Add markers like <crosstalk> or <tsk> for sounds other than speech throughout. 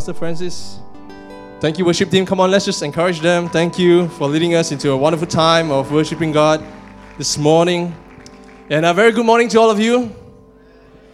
Pastor Francis. Thank you, worship team. Come on, let's just encourage them. Thank you for leading us into a wonderful time of worshiping God this morning. And a very good morning to all of you.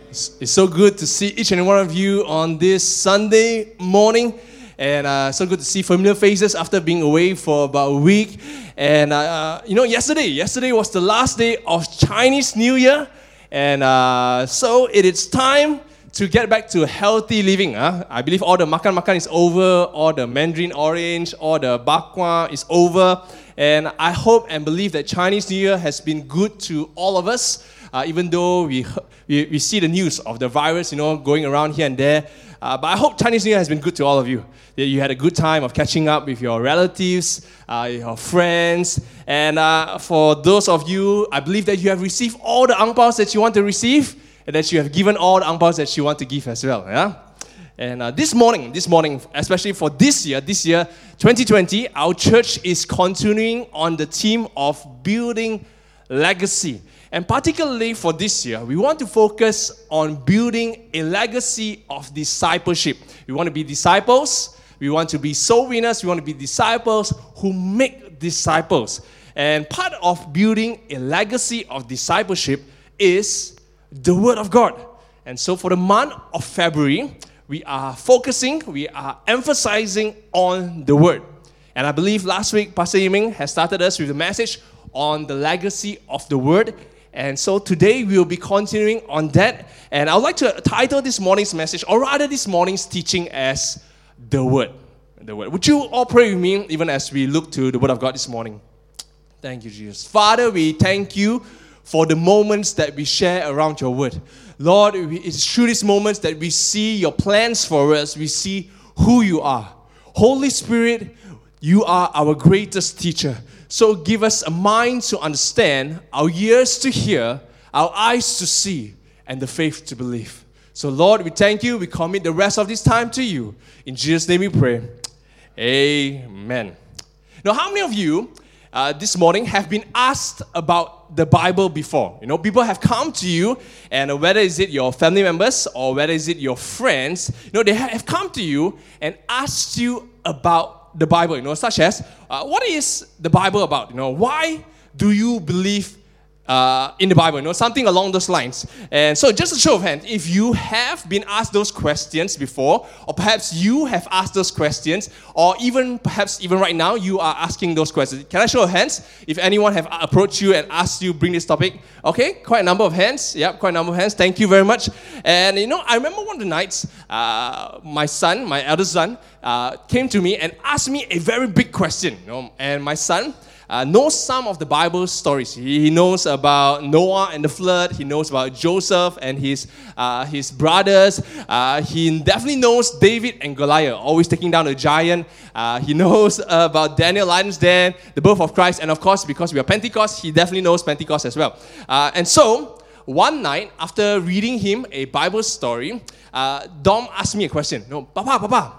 It's, so good to see each and one of you on this Sunday morning. And uh, so good to see familiar faces after being away for about a week. And uh, you know, yesterday, yesterday was the last day of Chinese New Year. And uh, so it is time to get back to healthy living. Huh? I believe all the makan makan is over, all the mandarin orange, all the bakwa is over. And I hope and believe that Chinese New Year has been good to all of us, uh, even though we, we, we see the news of the virus, you know, going around here and there. Uh, but I hope Chinese New Year has been good to all of you. That you had a good time of catching up with your relatives, uh, your friends. And uh, for those of you, I believe that you have received all the ang that you want to receive and that you have given all the ang that you want to give as well. Yeah? And uh, this morning, this morning, especially for this year, this year, 2020, our church is continuing on the theme of building legacy. And particularly for this year, we want to focus on building a legacy of discipleship. We want to be disciples, we want to be soul winners, we want to be disciples who make disciples. And part of building a legacy of discipleship is the Word of God. And so for the month of February, we are focusing, we are emphasizing on the Word. And I believe last week, Pastor Yiming has started us with a message on the legacy of the Word. And so today we will be continuing on that. And I would like to title this morning's message, or rather this morning's teaching, as The Word. The Word. Would you all pray with me even as we look to the Word of God this morning? Thank you, Jesus. Father, we thank you for the moments that we share around your word. Lord, it's through these moments that we see your plans for us, we see who you are. Holy Spirit, you are our greatest teacher. So give us a mind to understand, our ears to hear, our eyes to see, and the faith to believe. So, Lord, we thank you. We commit the rest of this time to you. In Jesus' name we pray. Amen. Now, how many of you uh, this morning have been asked about the Bible before. You know, people have come to you, and whether is it your family members or whether is it your friends, you know, they have come to you and asked you about the Bible. You know, such as, uh, what is the Bible about? You know, why do you believe uh, in the Bible, you know, something along those lines. And so, just a show of hands, if you have been asked those questions before, or perhaps you have asked those questions, or even perhaps even right now you are asking those questions. Can I show of hands if anyone have approached you and asked you bring this topic? Okay, quite a number of hands. Yep, quite a number of hands. Thank you very much. And you know, I remember one of the nights, uh, my son, my eldest son, uh, came to me and asked me a very big question. You know, and my son uh, knows some of the Bible stories. He, knows about Noah and the flood. He knows about Joseph and his, uh, his brothers. Uh, he definitely knows David and Goliath, always taking down a giant. Uh, he <laughs> knows about Daniel Lion's Den, the birth of Christ, and of course, because we are Pentecost, he definitely knows Pentecost as well. Uh, and so, one night, after reading him a Bible story, uh, Dom asked me a question. No, Papa, Papa,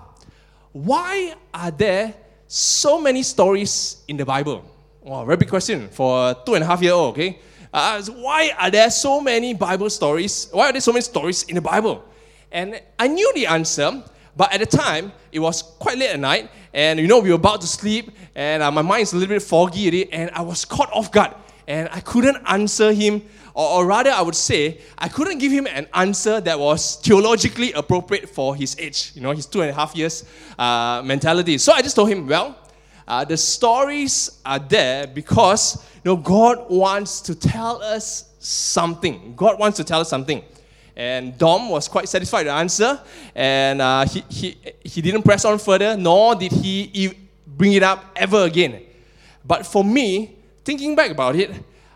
why are there so many stories in the Bible? Wow, very big question for a two and a half year old, okay? Uh, why are there so many Bible stories? Why are there so many stories in the Bible? And I knew the answer, but at the time, it was quite late at night, and you know, we were about to sleep, and uh, my mind is a little bit foggy already, and I was caught off guard, and I couldn't answer him, or, or rather, I would say, I couldn't give him an answer that was theologically appropriate for his age, you know, his two and a half years uh, mentality. So I just told him, well, uh, the stories are there because you know God wants to tell us something. God wants to tell us something. And Dom was quite satisfied with the answer, and uh, he, he, he didn't press on further, nor did he bring it up ever again. But for me, thinking back about it,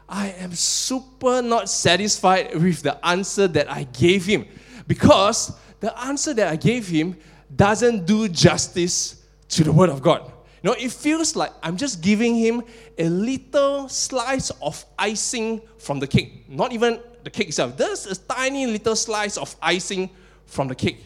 I am super not satisfied with the answer that I gave him because the answer that I gave him doesn't do justice to the Word of God. You know, it feels like I'm just giving him a little slice of icing from the cake. Not even the cake itself. There's a tiny little slice of icing from the cake.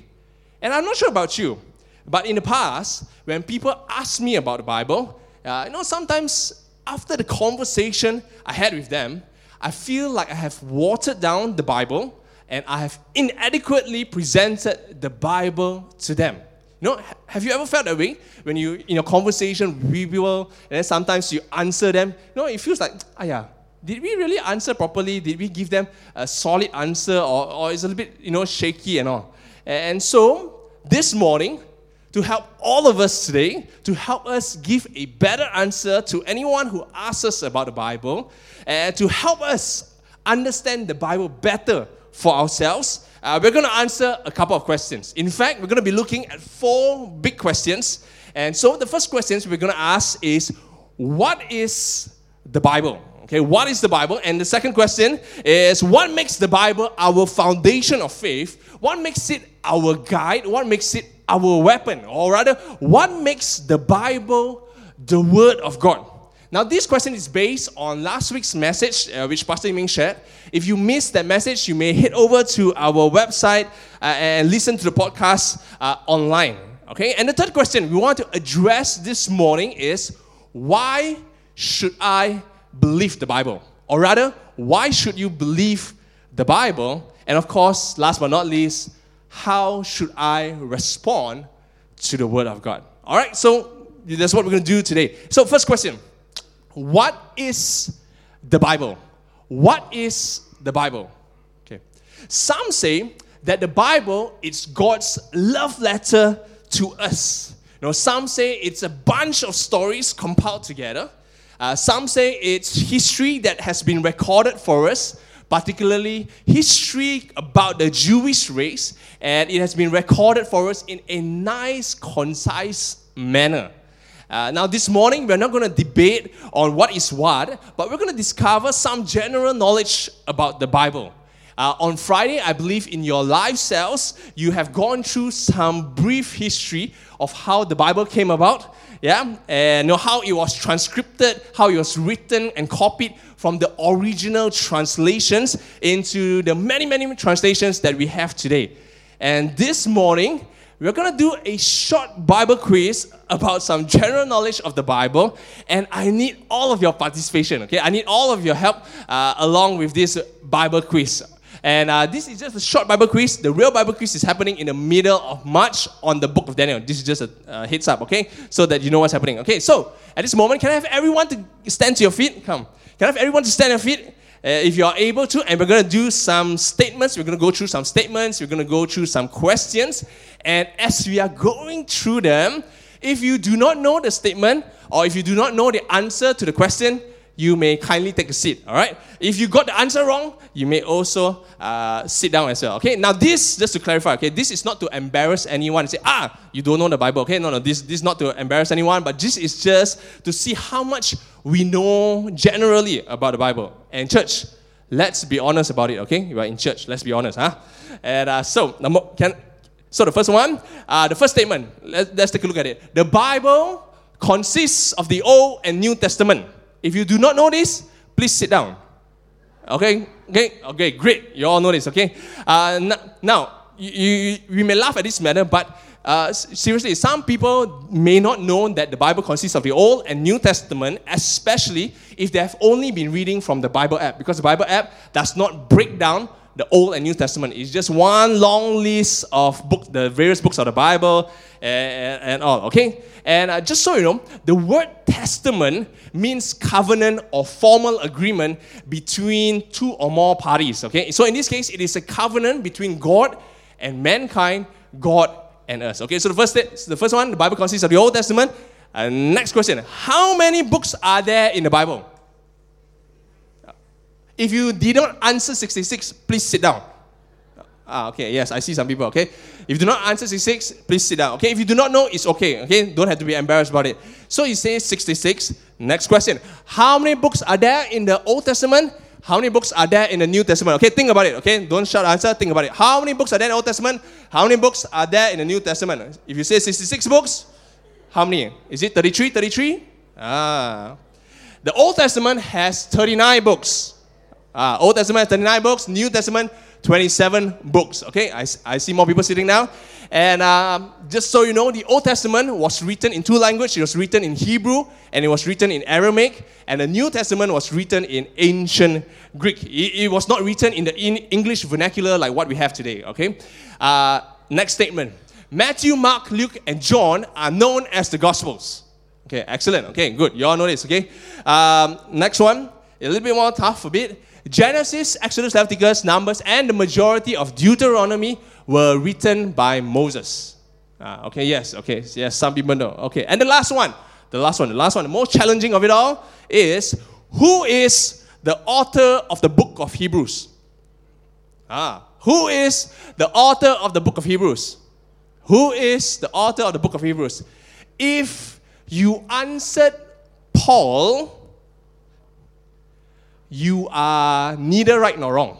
And I'm not sure about you, but in the past, when people ask me about the Bible, uh, you know, sometimes after the conversation I had with them, I feel like I have watered down the Bible and I have inadequately presented the Bible to them. You know, have you ever felt that way when you in your conversation with people and then sometimes you answer them? You know, it feels like, <tsk> ah yeah, did we really answer properly? Did we give them a solid answer or, or it's a little bit, you know, shaky and all? And so this morning, to help all of us today, to help us give a better answer to anyone who asks us about the Bible, and to help us understand the Bible better for ourselves, uh, we're going to answer a couple of questions. In fact, we're going to be looking at four big questions. And so the first questions we're going to ask is what is the Bible? Okay, what is the Bible? And the second question is what makes the Bible our foundation of faith? What makes it our guide? What makes it our weapon? Or rather, what makes the Bible the Word of God? Now, this question is based on last week's message, uh, which Pastor Ming shared. If you missed that message, you may head over to our website uh, and listen to the podcast uh, online. Okay, and the third question we want to address this morning is why should I believe the Bible? Or rather, why should you believe the Bible? And of course, last but not least, how should I respond to the Word of God? All right, so that's what we're going to do today. So, first question What is the Bible? What is the Bible? Okay. Some say that the Bible is God's love letter to us. You know, some say it's a bunch of stories compiled together. Uh, some say it's history that has been recorded for us, particularly history about the Jewish race, and it has been recorded for us in a nice, concise manner. Uh, now, this morning, we're not going to debate on what is what, but we're going to discover some general knowledge about the Bible. Uh, on Friday, I believe in your live cells, you have gone through some brief history of how the Bible came about yeah, and how it was transcribed, how it was written and copied from the original translations into the many, many translations that we have today. And this morning, we're going to do a short Bible quiz about some general knowledge of the Bible, and I need all of your participation, okay? I need all of your help uh, along with this Bible quiz. And uh, this is just a short Bible quiz. The real Bible quiz is happening in the middle of March on the book of Daniel. This is just a uh, heads up, okay? So that you know what's happening. Okay, so at this moment, can I have everyone to stand to your feet? Come. Can I have everyone to stand on your feet? Uh, if you are able to, and we're going to do some statements. We're going to go through some statements. We're going to go through some questions. And as we are going through them, if you do not know the statement or if you do not know the answer to the question, you may kindly take a seat. All right. If you got the answer wrong, you may also uh, sit down as well. Okay. Now this, just to clarify. Okay, this is not to embarrass anyone and say, ah, you don't know the Bible. Okay. No, no. This, this is not to embarrass anyone, but this is just to see how much we know generally about the Bible. And church, let's be honest about it. Okay. You are in church. Let's be honest, huh? And uh, so number can. So the first one, uh, the first statement. Let, let's take a look at it. The Bible consists of the Old and New Testament. If you do not know this, please sit down. Okay, okay, okay, great. You all know this, okay? Uh, now, you, you, we may laugh at this matter, but uh, seriously, some people may not know that the Bible consists of the Old and New Testament, especially if they have only been reading from the Bible app, because the Bible app does not break down the Old and New Testament. It's just one long list of books, the various books of the Bible and, and all, okay? And uh, just so you know, the word testament means covenant or formal agreement between two or more parties, okay? So in this case, it is a covenant between God and mankind, God and us. Okay, so the first, the first one, the Bible consists of the Old Testament. Uh, next question How many books are there in the Bible? If you did not answer 66, please sit down. Ah, okay, yes, I see some people, okay? If you do not answer 66, please sit down, okay? If you do not know, it's okay, okay? Don't have to be embarrassed about it. So you say 66. Next question. How many books are there in the Old Testament? How many books are there in the New Testament? Okay, think about it, okay? Don't shout answer, think about it. How many books are there in the Old Testament? How many books are there in the New Testament? If you say 66 books, how many? Is it 33? 33? Ah. The Old Testament has 39 books. Ah, Old Testament 39 books, New Testament 27 books. Okay, I, I see more people sitting now. And um, just so you know, the Old Testament was written in two languages. It was written in Hebrew and it was written in Aramaic. And the New Testament was written in ancient Greek. It, it was not written in the in English vernacular like what we have today. Okay. Uh, next statement. Matthew, Mark, Luke, and John are known as the Gospels. Okay, excellent. Okay, good. You all know this, okay? Um, next one, a little bit more tough a bit. Genesis, Exodus, Leviticus, Numbers, and the majority of Deuteronomy were written by Moses. Uh, okay, yes, okay, yes, some people know. Okay, and the last one, the last one, the last one, the most challenging of it all is who is the author of the book of Hebrews? Ah, who is the author of the book of Hebrews? Who is the author of the book of Hebrews? If you answered Paul, you are neither right nor wrong.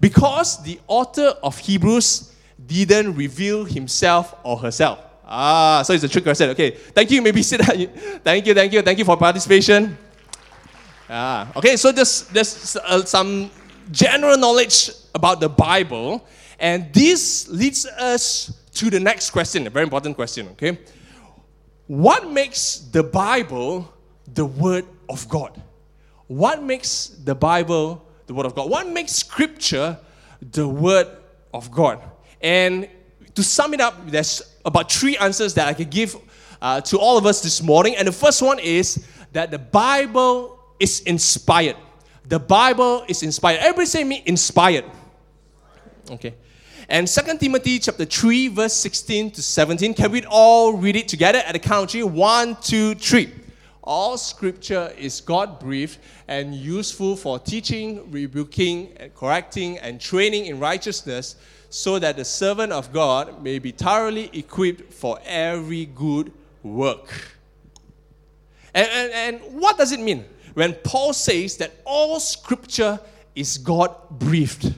Because the author of Hebrews didn't reveal himself or herself. Ah, so it's a trick question. Okay, thank you. Maybe <laughs> sit down. Thank you, thank you, thank you for participation. Ah, okay, so there's, there's uh, some general knowledge about the Bible, and this leads us to the next question, a very important question, okay? What makes the Bible the Word of God? What makes the Bible the Word of God? What makes Scripture the Word of God? And to sum it up, there's about three answers that I could give uh, to all of us this morning. And the first one is that the Bible is inspired. The Bible is inspired. Everybody say me inspired. Okay. And 2 Timothy chapter 3, verse 16 to 17. Can we all read it together at the count of three? One, two, three. All scripture is God breathed and useful for teaching, rebuking, correcting, and training in righteousness, so that the servant of God may be thoroughly equipped for every good work. And, and, and what does it mean when Paul says that all scripture is God breathed?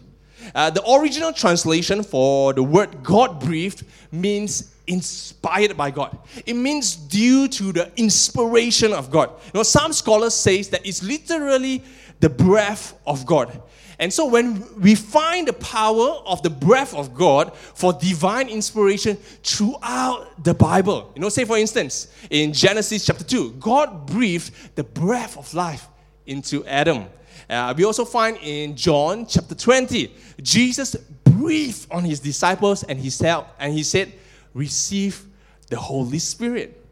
Uh, the original translation for the word God breathed means inspired by God. It means due to the inspiration of God. You know, some scholars say that it's literally the breath of God. And so when we find the power of the breath of God for divine inspiration throughout the Bible. You know, say for instance, in Genesis chapter 2, God breathed the breath of life into Adam. Uh, we also find in John chapter 20, Jesus breathed on his disciples and he said, and he said, receive the Holy Spirit.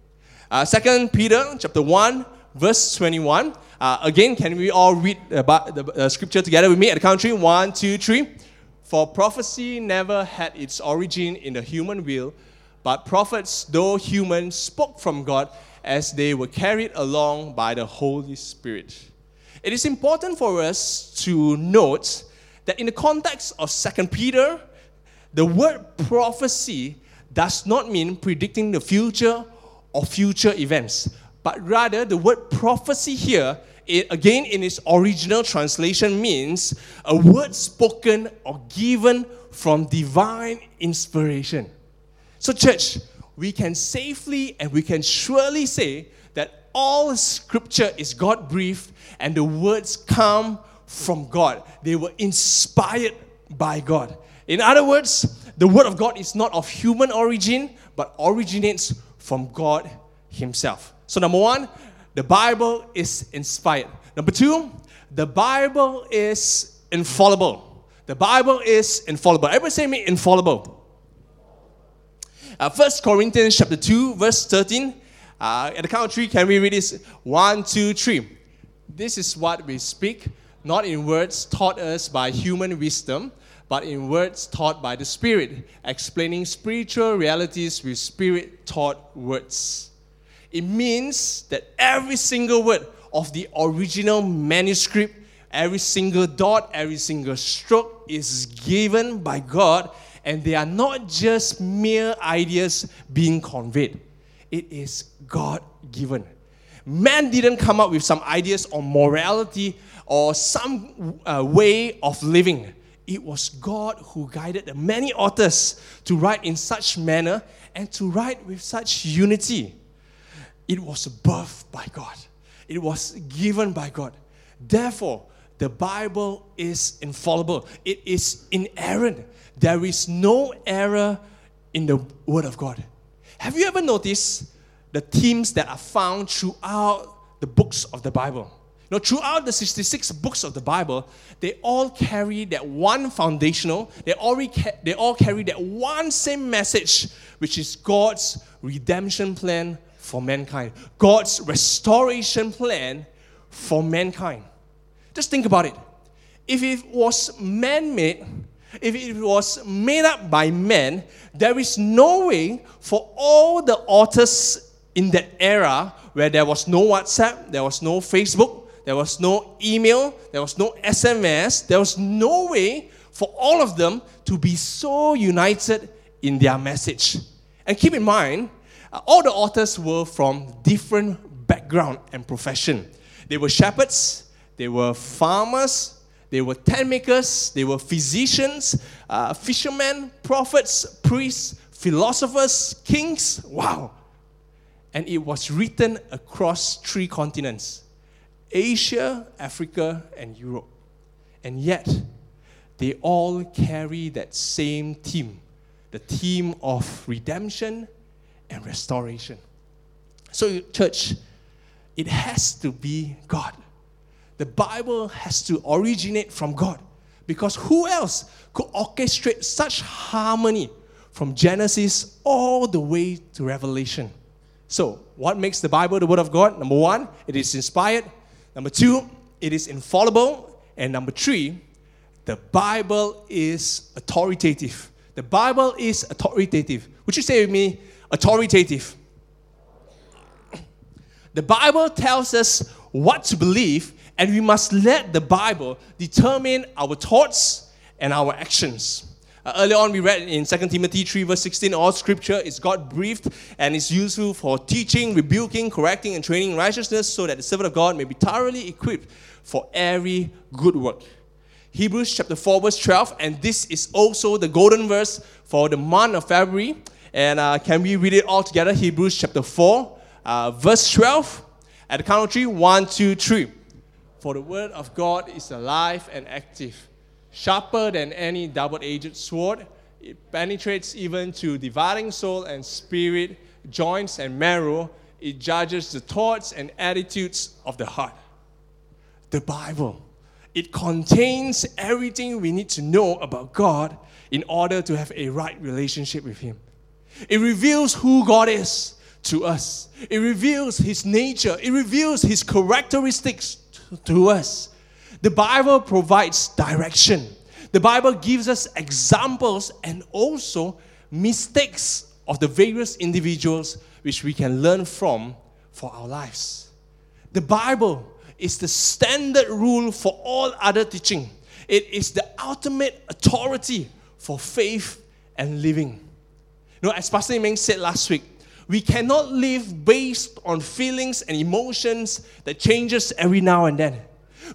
Uh, Second Peter chapter 1, verse 21. Uh, again, can we all read about the uh, scripture together with me at the country? One, two, three. For prophecy never had its origin in the human will, but prophets, though human, spoke from God as they were carried along by the Holy Spirit. It is important for us to note that in the context of Second Peter, the word prophecy does not mean predicting the future or future events, but rather the word prophecy here, it, again in its original translation, means a word spoken or given from divine inspiration. So, church, we can safely and we can surely say that all scripture is God breathed and the words come from God. They were inspired by God. In other words, the word of God is not of human origin, but originates from God Himself. So, number one, the Bible is inspired. Number two, the Bible is infallible. The Bible is infallible. Everybody say me infallible. Uh, 1 Corinthians chapter 2, verse 13. Uh, at the count of three, can we read this? One, two, three. This is what we speak, not in words taught us by human wisdom, but in words taught by the Spirit, explaining spiritual realities with Spirit taught words. It means that every single word of the original manuscript, every single dot, every single stroke is given by God, and they are not just mere ideas being conveyed. It is God given. Man didn't come up with some ideas on morality or some uh, way of living. It was God who guided the many authors to write in such manner and to write with such unity. It was birthed by God. It was given by God. Therefore, the Bible is infallible. It is inerrant. There is no error in the Word of God. Have you ever noticed the themes that are found throughout the books of the Bible. Now, throughout the 66 books of the Bible, they all carry that one foundational, they, ca- they all carry that one same message, which is God's redemption plan for mankind, God's restoration plan for mankind. Just think about it. If it was man made, if it was made up by men, there is no way for all the authors in that era where there was no WhatsApp, there was no Facebook, there was no email, there was no SMS, there was no way for all of them to be so united in their message. And keep in mind, uh, all the authors were from different background and profession. They were shepherds, they were farmers, they were tent makers, they were physicians, uh, fishermen, prophets, priests, philosophers, kings. Wow. And it was written across three continents Asia, Africa, and Europe. And yet, they all carry that same theme the theme of redemption and restoration. So, church, it has to be God. The Bible has to originate from God because who else could orchestrate such harmony from Genesis all the way to Revelation? So, what makes the Bible the Word of God? Number one, it is inspired. Number two, it is infallible. And number three, the Bible is authoritative. The Bible is authoritative. Would you say with me, authoritative? The Bible tells us what to believe, and we must let the Bible determine our thoughts and our actions. Uh, earlier on, we read in 2 Timothy 3, verse 16, all scripture is God breathed and is useful for teaching, rebuking, correcting, and training in righteousness, so that the servant of God may be thoroughly equipped for every good work. Hebrews chapter 4, verse 12, and this is also the golden verse for the month of February. And uh, can we read it all together? Hebrews chapter 4, uh, verse 12. At the count of three, one, two, three. For the word of God is alive and active, sharper than any double edged sword. It penetrates even to dividing soul and spirit, joints and marrow. It judges the thoughts and attitudes of the heart. The Bible. It contains everything we need to know about God in order to have a right relationship with Him. It reveals who God is to us. It reveals his nature, it reveals his characteristics to us. The Bible provides direction. The Bible gives us examples and also mistakes of the various individuals which we can learn from for our lives. The Bible is the standard rule for all other teaching. It is the ultimate authority for faith and living. You know, as Pastor Meng said last week, we cannot live based on feelings and emotions that changes every now and then.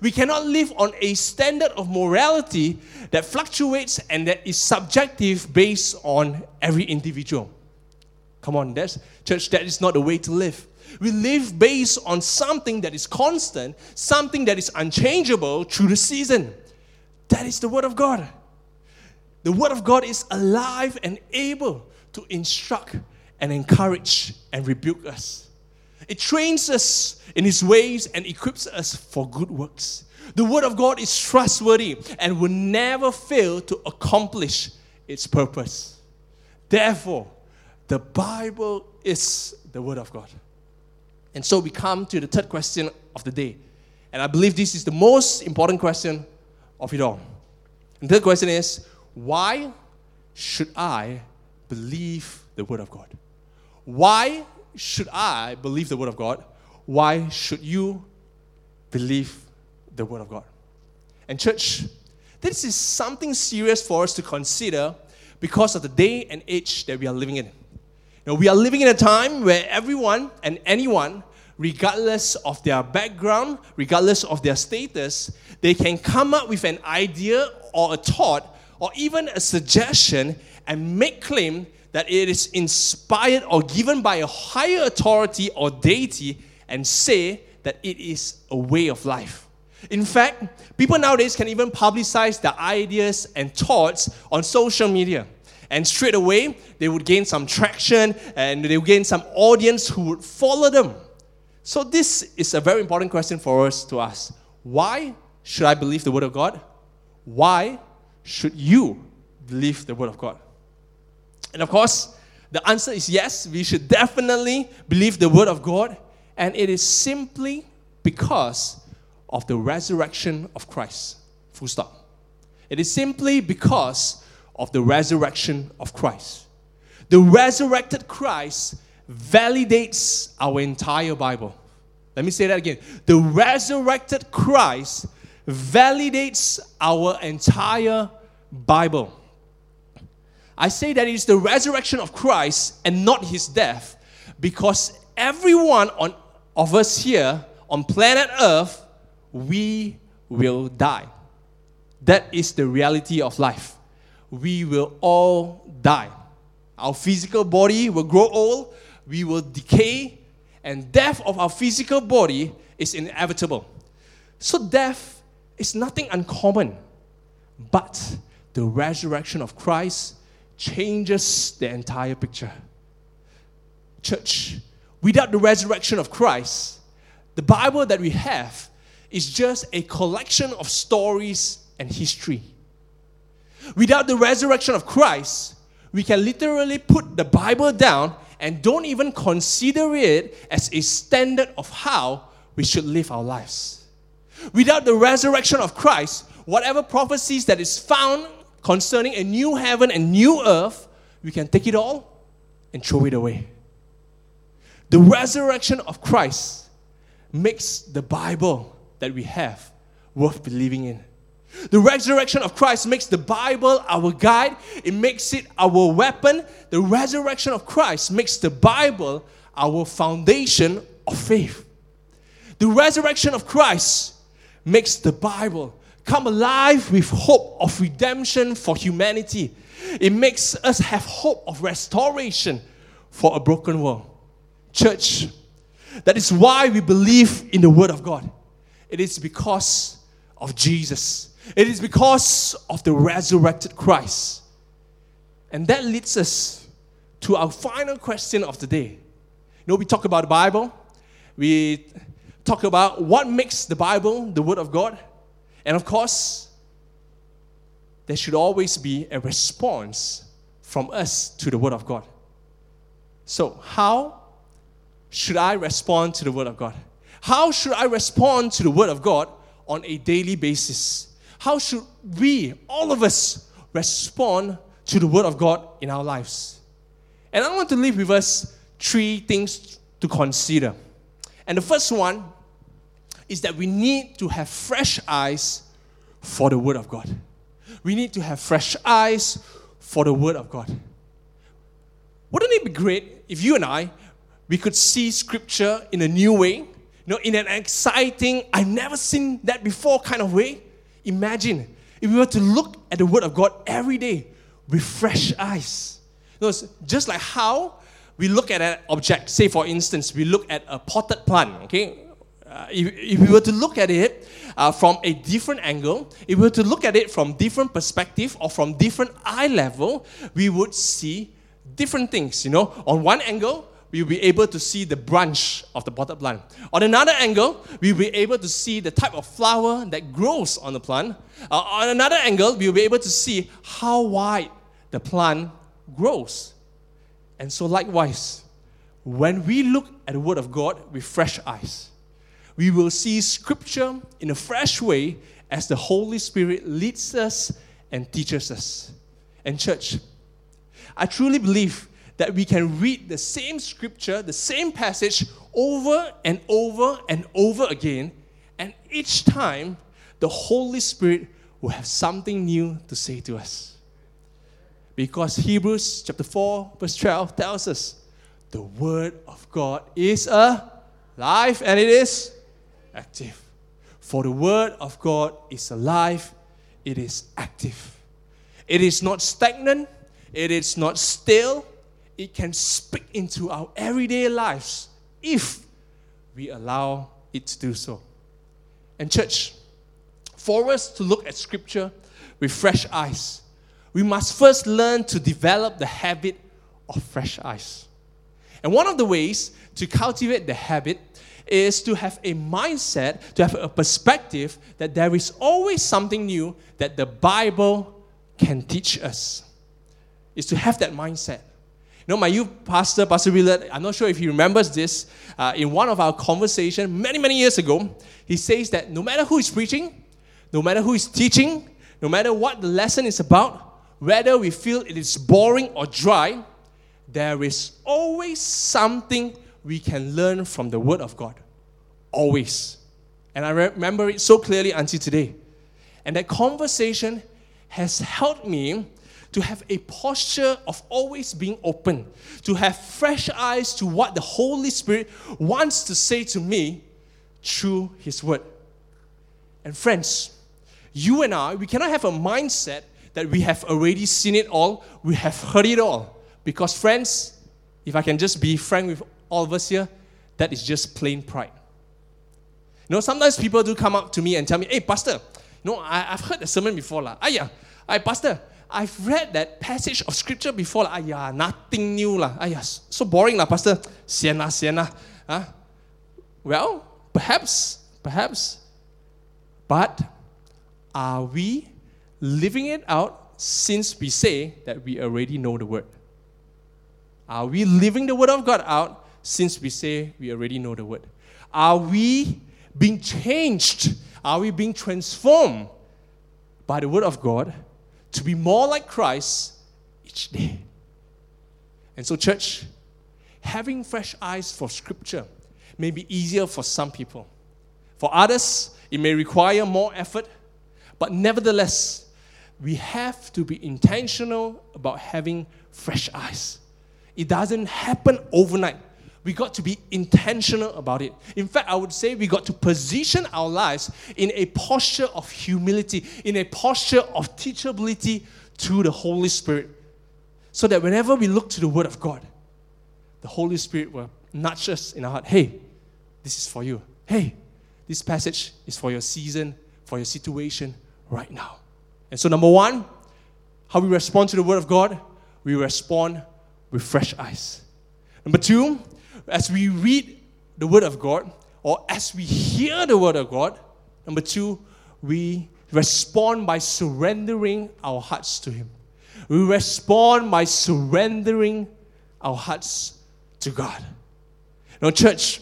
We cannot live on a standard of morality that fluctuates and that is subjective based on every individual. Come on, that's church, that is not the way to live. We live based on something that is constant, something that is unchangeable through the season. That is the Word of God. The Word of God is alive and able to instruct and encourage and rebuke us. It trains us in His ways and equips us for good works. The Word of God is trustworthy and will never fail to accomplish its purpose. Therefore, the Bible is the Word of God. And so we come to the third question of the day. And I believe this is the most important question of it all. And the third question is why should I believe the Word of God? Why should I believe the Word of God? Why should you believe the Word of God? And, church, this is something serious for us to consider because of the day and age that we are living in. Now, we are living in a time where everyone and anyone, regardless of their background, regardless of their status, they can come up with an idea or a thought or even a suggestion and make claim that it is inspired or given by a higher authority or deity and say that it is a way of life. In fact, people nowadays can even publicize their ideas and thoughts on social media. And straight away, they would gain some traction and they would gain some audience who would follow them. So, this is a very important question for us to ask. Why should I believe the Word of God? Why should you believe the Word of God? And of course, the answer is yes, we should definitely believe the Word of God, and it is simply because of the resurrection of Christ. Full stop. It is simply because of the resurrection of Christ. The resurrected Christ validates our entire Bible. Let me say that again. The resurrected Christ validates our entire Bible. I say that it is the resurrection of Christ and not his death because everyone on, of us here on planet Earth, we will die. That is the reality of life. We will all die. Our physical body will grow old, we will decay, and death of our physical body is inevitable. So, death is nothing uncommon, but the resurrection of Christ changes the entire picture. Church, without the resurrection of Christ, the Bible that we have is just a collection of stories and history. Without the resurrection of Christ, we can literally put the Bible down and don't even consider it as a standard of how we should live our lives. Without the resurrection of Christ, whatever prophecies that is found concerning a new heaven and new earth, we can take it all and throw it away. The resurrection of Christ makes the Bible that we have worth believing in. The resurrection of Christ makes the Bible our guide, it makes it our weapon. The resurrection of Christ makes the Bible our foundation of faith. The resurrection of Christ makes the Bible come alive with hope of redemption for humanity. It makes us have hope of restoration for a broken world. Church, that is why we believe in the Word of God. It is because of Jesus. It is because of the resurrected Christ. And that leads us to our final question of the day. You know, we talk about the Bible, we talk about what makes the Bible the Word of God, and of course, there should always be a response from us to the Word of God. So, how should I respond to the Word of God? How should I respond to the Word of God on a daily basis? How should we, all of us, respond to the Word of God in our lives? And I want to leave with us three things to consider. And the first one is that we need to have fresh eyes for the Word of God. We need to have fresh eyes for the Word of God. Wouldn't it be great if you and I we could see Scripture in a new way, you know, in an exciting, I've never seen that before kind of way? Imagine if we were to look at the Word of God every day with fresh eyes. You know, just like how we look at an object, say for instance, we look at a potted plant, okay? Uh, if, if, we were to look at it uh, from a different angle, if we were to look at it from different perspective or from different eye level, we would see different things. You know, on one angle, we'll be able to see the branch of the potted plant. On another angle, we'll be able to see the type of flower that grows on the plant. Uh, on another angle, we'll be able to see how wide the plant grows. And so, likewise, when we look at the Word of God with fresh eyes, we will see Scripture in a fresh way as the Holy Spirit leads us and teaches us. And, church, I truly believe that we can read the same scripture, the same passage over and over and over again, and each time the Holy Spirit will have something new to say to us. Because Hebrews chapter 4, verse 12 tells us the Word of God is a life and it is active. For the Word of God is alive, it is active. It is not stagnant, it is not still, it can speak into our everyday lives if we allow it to do so. And, church, for us to look at Scripture with fresh eyes, we must first learn to develop the habit of fresh eyes. And one of the ways to cultivate the habit is to have a mindset, to have a perspective that there is always something new that the Bible can teach us. Is to have that mindset. You know, my youth pastor, Pastor Willard, I'm not sure if he remembers this, uh, in one of our conversations many, many years ago, he says that no matter who is preaching, no matter who is teaching, no matter what the lesson is about, whether we feel it is boring or dry, there is always something we can learn from the Word of God. Always. And I remember it so clearly until today. And that conversation has helped me to have a posture of always being open, to have fresh eyes to what the Holy Spirit wants to say to me through His Word. And friends, you and I, we cannot have a mindset that we have already seen it all, we have heard it all. Because, friends, if I can just be frank with all of us here, that is just plain pride. You know, sometimes people do come up to me and tell me, hey, Pastor, you know, I, have heard the sermon before. La. Ayah, ah, ay, Pastor, I've read that passage of scripture before. La. Ayah, ah, nothing new. La. Ayah, ah, so boring, la, Pastor. Sian la. Huh? Well, perhaps, perhaps. But are we living it out since we say that we already know the word? Are we living the word of God out since we say we already know the word? Are we being changed? Are we being transformed by the word of God to be more like Christ each day? And so, church, having fresh eyes for scripture may be easier for some people. For others, it may require more effort, but nevertheless, we have to be intentional about having fresh eyes. It doesn't happen overnight. We got to be intentional about it. In fact, I would say we got to position our lives in a posture of humility, in a posture of teachability to the Holy Spirit. So that whenever we look to the Word of God, the Holy Spirit will nudge us in our heart hey, this is for you. Hey, this passage is for your season, for your situation right now. And so, number one, how we respond to the Word of God, we respond with fresh eyes. Number two, as we read the Word of God, or as we hear the Word of God, number two, we respond by surrendering our hearts to Him. We respond by surrendering our hearts to God. Now, church,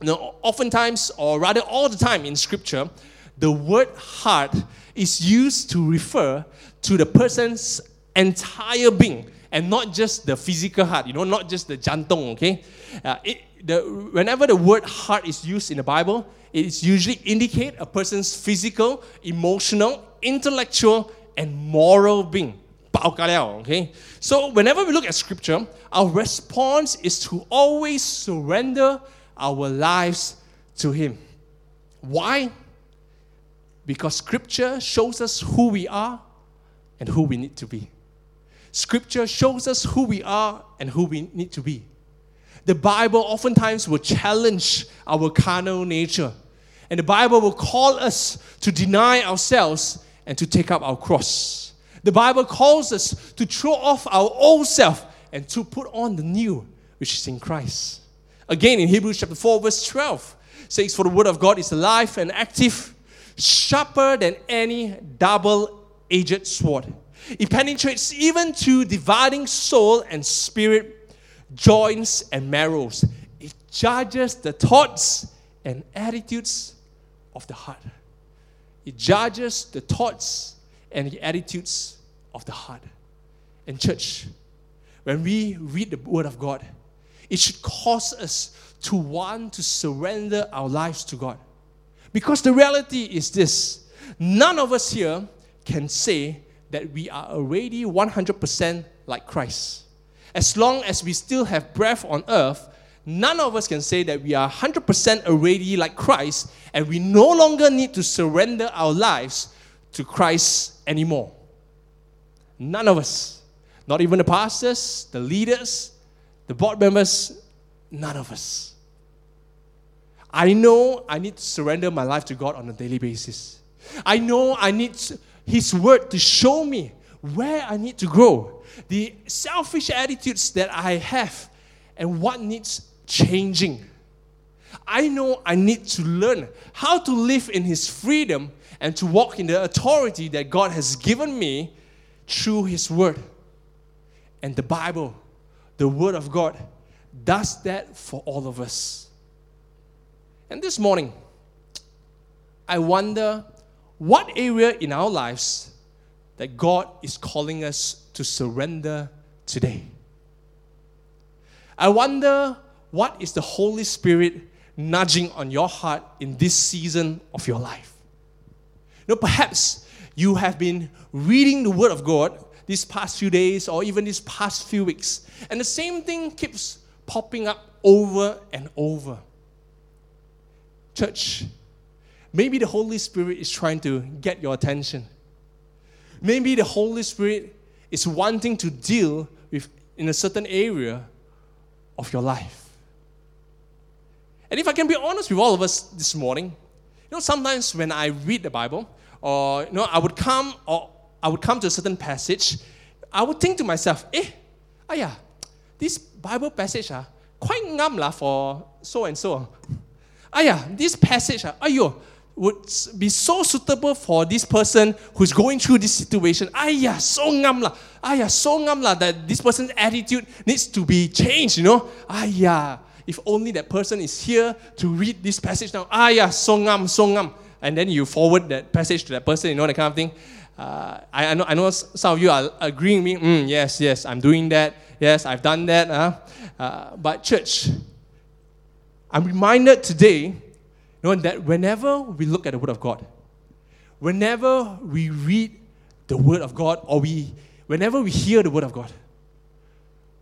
you know, oftentimes, or rather all the time in Scripture, the word heart is used to refer to the person's entire being and not just the physical heart, you know, not just the jantung, okay? Uh, it, the, whenever the word heart is used in the Bible, it is usually indicate a person's physical, emotional, intellectual, and moral being. Okay? So whenever we look at scripture, our response is to always surrender our lives to Him. Why? Because scripture shows us who we are and who we need to be. Scripture shows us who we are and who we need to be. The Bible oftentimes will challenge our carnal nature. And the Bible will call us to deny ourselves and to take up our cross. The Bible calls us to throw off our old self and to put on the new, which is in Christ. Again, in Hebrews chapter 4, verse 12, says, For the word of God is alive and active, sharper than any double edged sword it penetrates even to dividing soul and spirit, joints and marrows. It judges the thoughts and attitudes of the heart. It judges the thoughts and the attitudes of the heart. And, church, when we read the Word of God, it should cause us to want to surrender our lives to God. Because the reality is this none of us here can say that we are already 100% like Christ. As long as we still have breath on earth, none of us can say that we are 100% already like Christ and we no longer need to surrender our lives to Christ anymore. None of us. Not even the pastors, the leaders, the board members, none of us. I know I need to surrender my life to God on a daily basis. I know I need to, his word to show me where I need to grow. The selfish attitudes that I have and what needs changing. I know I need to learn how to live in His freedom and to walk in the authority that God has given me through His Word. And the Bible, the Word of God, does that for all of us. And this morning, I wonder what area in our lives that God is calling us to surrender today. I wonder what is the Holy Spirit nudging on your heart in this season of your life. You know, perhaps you have been reading the Word of God these past few days or even these past few weeks, and the same thing keeps popping up over and over. Church, maybe the Holy Spirit is trying to get your attention. Maybe the Holy Spirit is wanting to deal with in a certain area of your life. And if I can be honest with all of us this morning, you know, sometimes when I read the Bible, or you know, I would come or I would come to a certain passage, I would think to myself, eh, ah yeah, this Bible passage ah, quite ngam la for so and so. Ah yeah, this passage ah, ayo, would be so suitable for this person who's going through this situation. Ah yeah, so ngam la. Ah yeah, so ngam la that this person's attitude needs to be changed, you know. Ah yeah, if only that person is here to read this passage now. Ah, yeah, songam, songam. And then you forward that passage to that person, you know, that kind of thing. Uh, I, I, know, I know some of you are agreeing with me. Mm, yes, yes, I'm doing that. Yes, I've done that. Uh, uh, but, church, I'm reminded today you know, that whenever we look at the Word of God, whenever we read the Word of God, or we, whenever we hear the Word of God,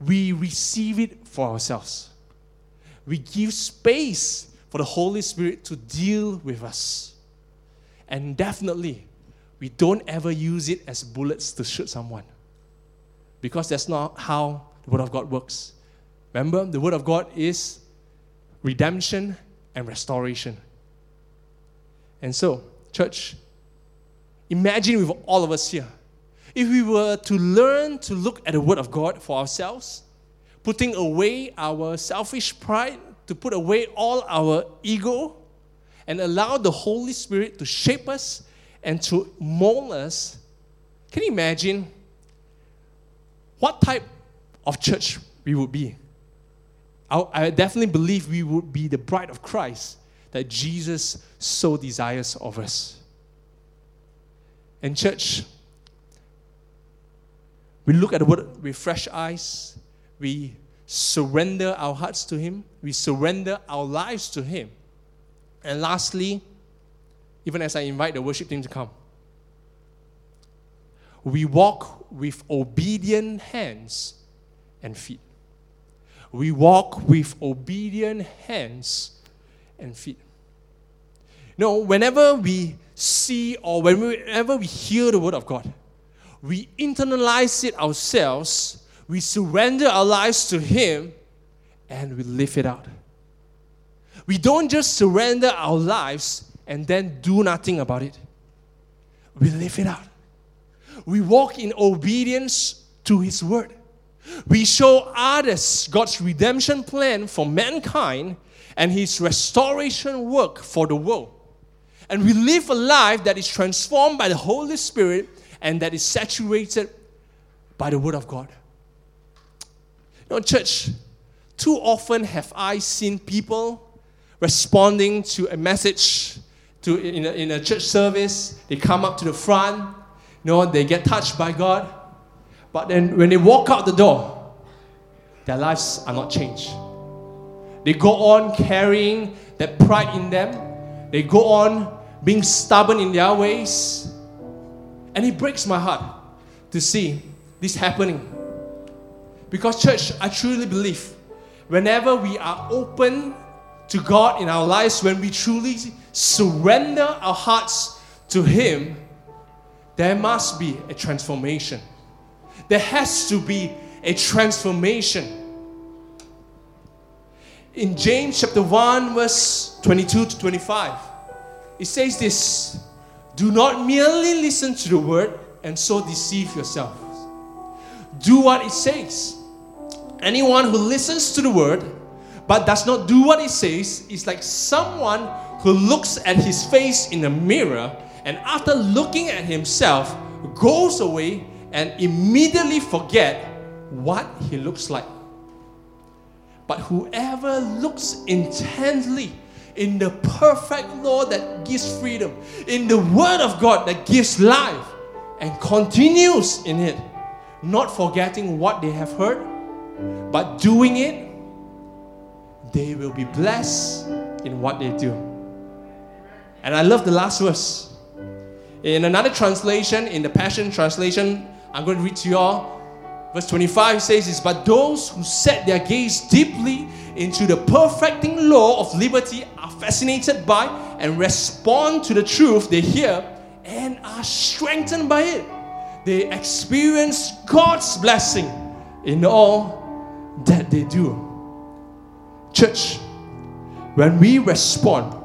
we receive it for ourselves we give space for the Holy Spirit to deal with us. And definitely, we don't ever use it as bullets to shoot someone. Because that's not how the Word of God works. Remember, the Word of God is redemption and restoration. And so, church, imagine with all of us here, if we were to learn to look at the Word of God for ourselves, putting away our selfish pride, to put away all our ego, and allow the Holy Spirit to shape us and to mold us. Can you imagine what type of church we would be? I, definitely believe we would be the bride of Christ that Jesus so desires of us. And, church, we look at the word with fresh eyes we surrender our hearts to Him, we surrender our lives to Him. And lastly, even as I invite the worship team to come, we walk with obedient hands and feet. We walk with obedient hands and. You know, whenever we see or whenever we hear the word of God, we internalize it ourselves we surrender our lives to Him and we live it out. We don't just surrender our lives and then do nothing about it. We live it out. We walk in obedience to His word. We show others God's redemption plan for mankind and His restoration work for the world. And we live a life that is transformed by the Holy Spirit and that is saturated by the Word of God. You know, church, too often have I seen people responding to a message to, in, a, in a church service. They come up to the front, you know, they get touched by God. But then when they walk out the door, their lives are not changed. They go on carrying that pride in them. They go on being stubborn in their ways. And it breaks my heart to see this happening. Because, church, I truly believe whenever we are open to God in our lives, when we truly surrender our hearts to Him, there must be a transformation. There has to be a transformation. In James chapter 1, verse 22 to 25, it says this Do not merely listen to the word and so deceive yourselves. Do what it says Anyone who listens to the word but does not do what it says is like someone who looks at his face in a mirror and after looking at himself goes away and immediately forget what he looks like. But whoever looks intently in the perfect law that gives freedom, in the word of God that gives life, and continues in it, not forgetting what they have heard, but doing it, they will be blessed in what they do. And I love the last verse. In another translation, in the Passion Translation, I'm going to read to you all. Verse 25 says this But those who set their gaze deeply into the perfecting law of liberty are fascinated by and respond to the truth they hear and are strengthened by it. They experience God's blessing in all that they do. Church, when we respond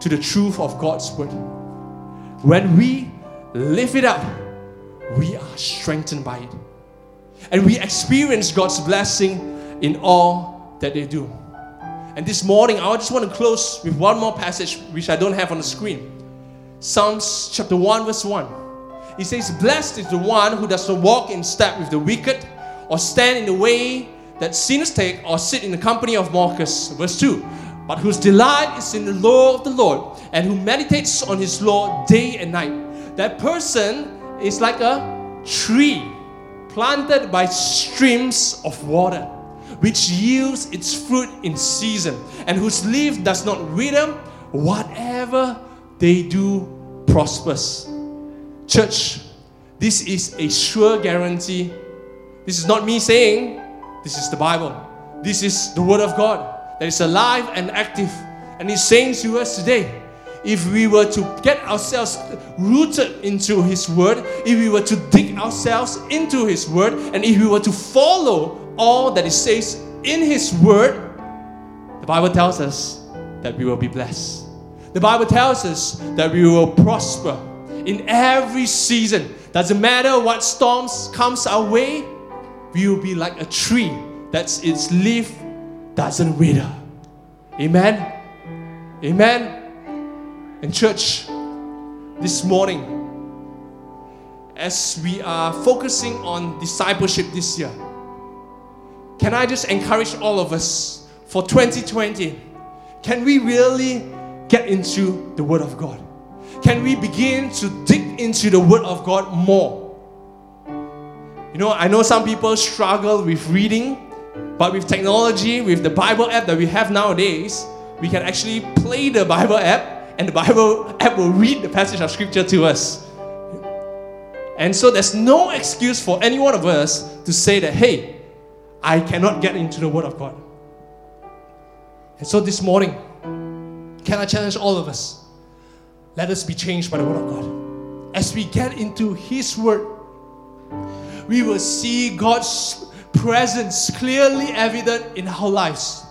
to the truth of God's word, when we live it up, we are strengthened by it. And we experience God's blessing in all that they do. And this morning, I just want to close with one more passage which I don't have on the screen. Psalms chapter 1, verse 1. It says, Blessed is the one who does not walk in step with the wicked, or stand in the way that sinners take, or sit in the company of mockers. Verse 2. But whose delight is in the law of the Lord, and who meditates on his law day and night. That person is like a tree planted by streams of water, which yields its fruit in season, and whose leaf does not wither, whatever they do prospers. Church, this is a sure guarantee. This is not me saying, this is the Bible. This is the Word of God that is alive and active. And He's saying to us today, if we were to get ourselves rooted into His Word, if we were to dig ourselves into His Word, and if we were to follow all that it says in His Word, the Bible tells us that we will be blessed. The Bible tells us that we will prosper in every season. Doesn't matter what storms comes our way, we will be like a tree that's its leaf doesn't wither. Amen. Amen. And church, this morning, as we are focusing on discipleship this year, can I just encourage all of us for 2020? Can we really get into the Word of God? Can we begin to dig into the Word of God more? You know, I know some people struggle with reading, but with technology, with the Bible app that we have nowadays, we can actually play the Bible app and the Bible app will read the passage of scripture to us. And so there's no excuse for any one of us to say that, hey, I cannot get into the Word of God. And so this morning, can I challenge all of us? Let us be changed by the Word of God. As we get into His Word, we will see God's presence clearly evident in our lives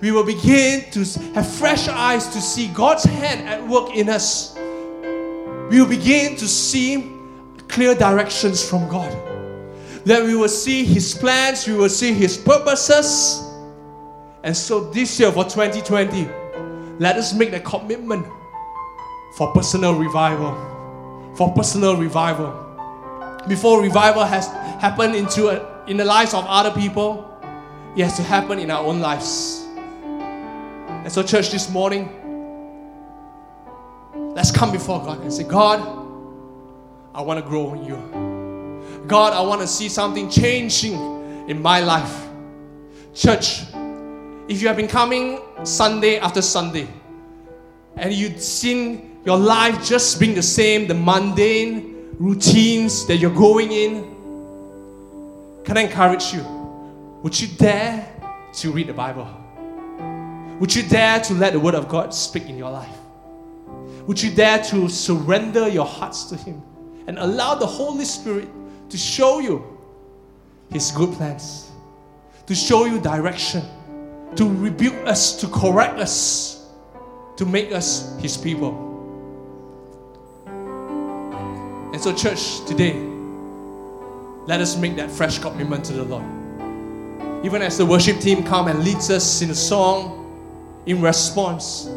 we will begin to have fresh eyes to see God's hand at work in us. We will begin to see clear directions from God. That we will see His plans, we will see His purposes. And so this year for 2020, let us make the commitment for personal revival. For personal revival. Before revival has happened into a, in the lives of other people, it has to happen in our own lives. And so, church, this morning, let's come before God and say, God, I want to grow in you. God, I want to see something changing in my life. Church, if you have been coming Sunday after Sunday and you've seen your life just being the same, the mundane routines that you're going in, can I encourage you? Would you dare to read the Bible? Would you dare to let the Word of God speak in your life? Would you dare to surrender your hearts to Him and allow the Holy Spirit to show you His good plans, to show you direction, to rebuke us, to correct us, to make us His people? And so, church, today, let us make that fresh commitment to the Lord. even as the worship team come and leads us in a song, in response,